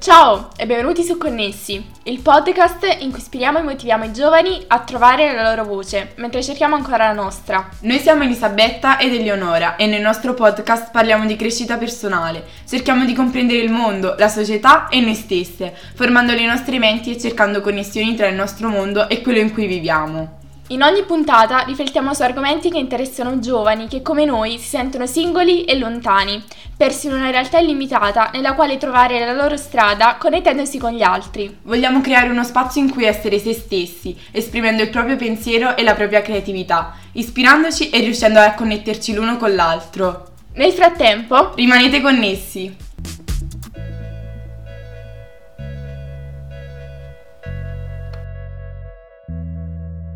Ciao e benvenuti su Connessi, il podcast in cui ispiriamo e motiviamo i giovani a trovare la loro voce, mentre cerchiamo ancora la nostra. Noi siamo Elisabetta ed Eleonora e nel nostro podcast parliamo di crescita personale, cerchiamo di comprendere il mondo, la società e noi stesse, formando le nostre menti e cercando connessioni tra il nostro mondo e quello in cui viviamo. In ogni puntata riflettiamo su argomenti che interessano giovani che come noi si sentono singoli e lontani, persi in una realtà illimitata nella quale trovare la loro strada connettendosi con gli altri. Vogliamo creare uno spazio in cui essere se stessi, esprimendo il proprio pensiero e la propria creatività, ispirandoci e riuscendo a connetterci l'uno con l'altro. Nel frattempo, rimanete connessi!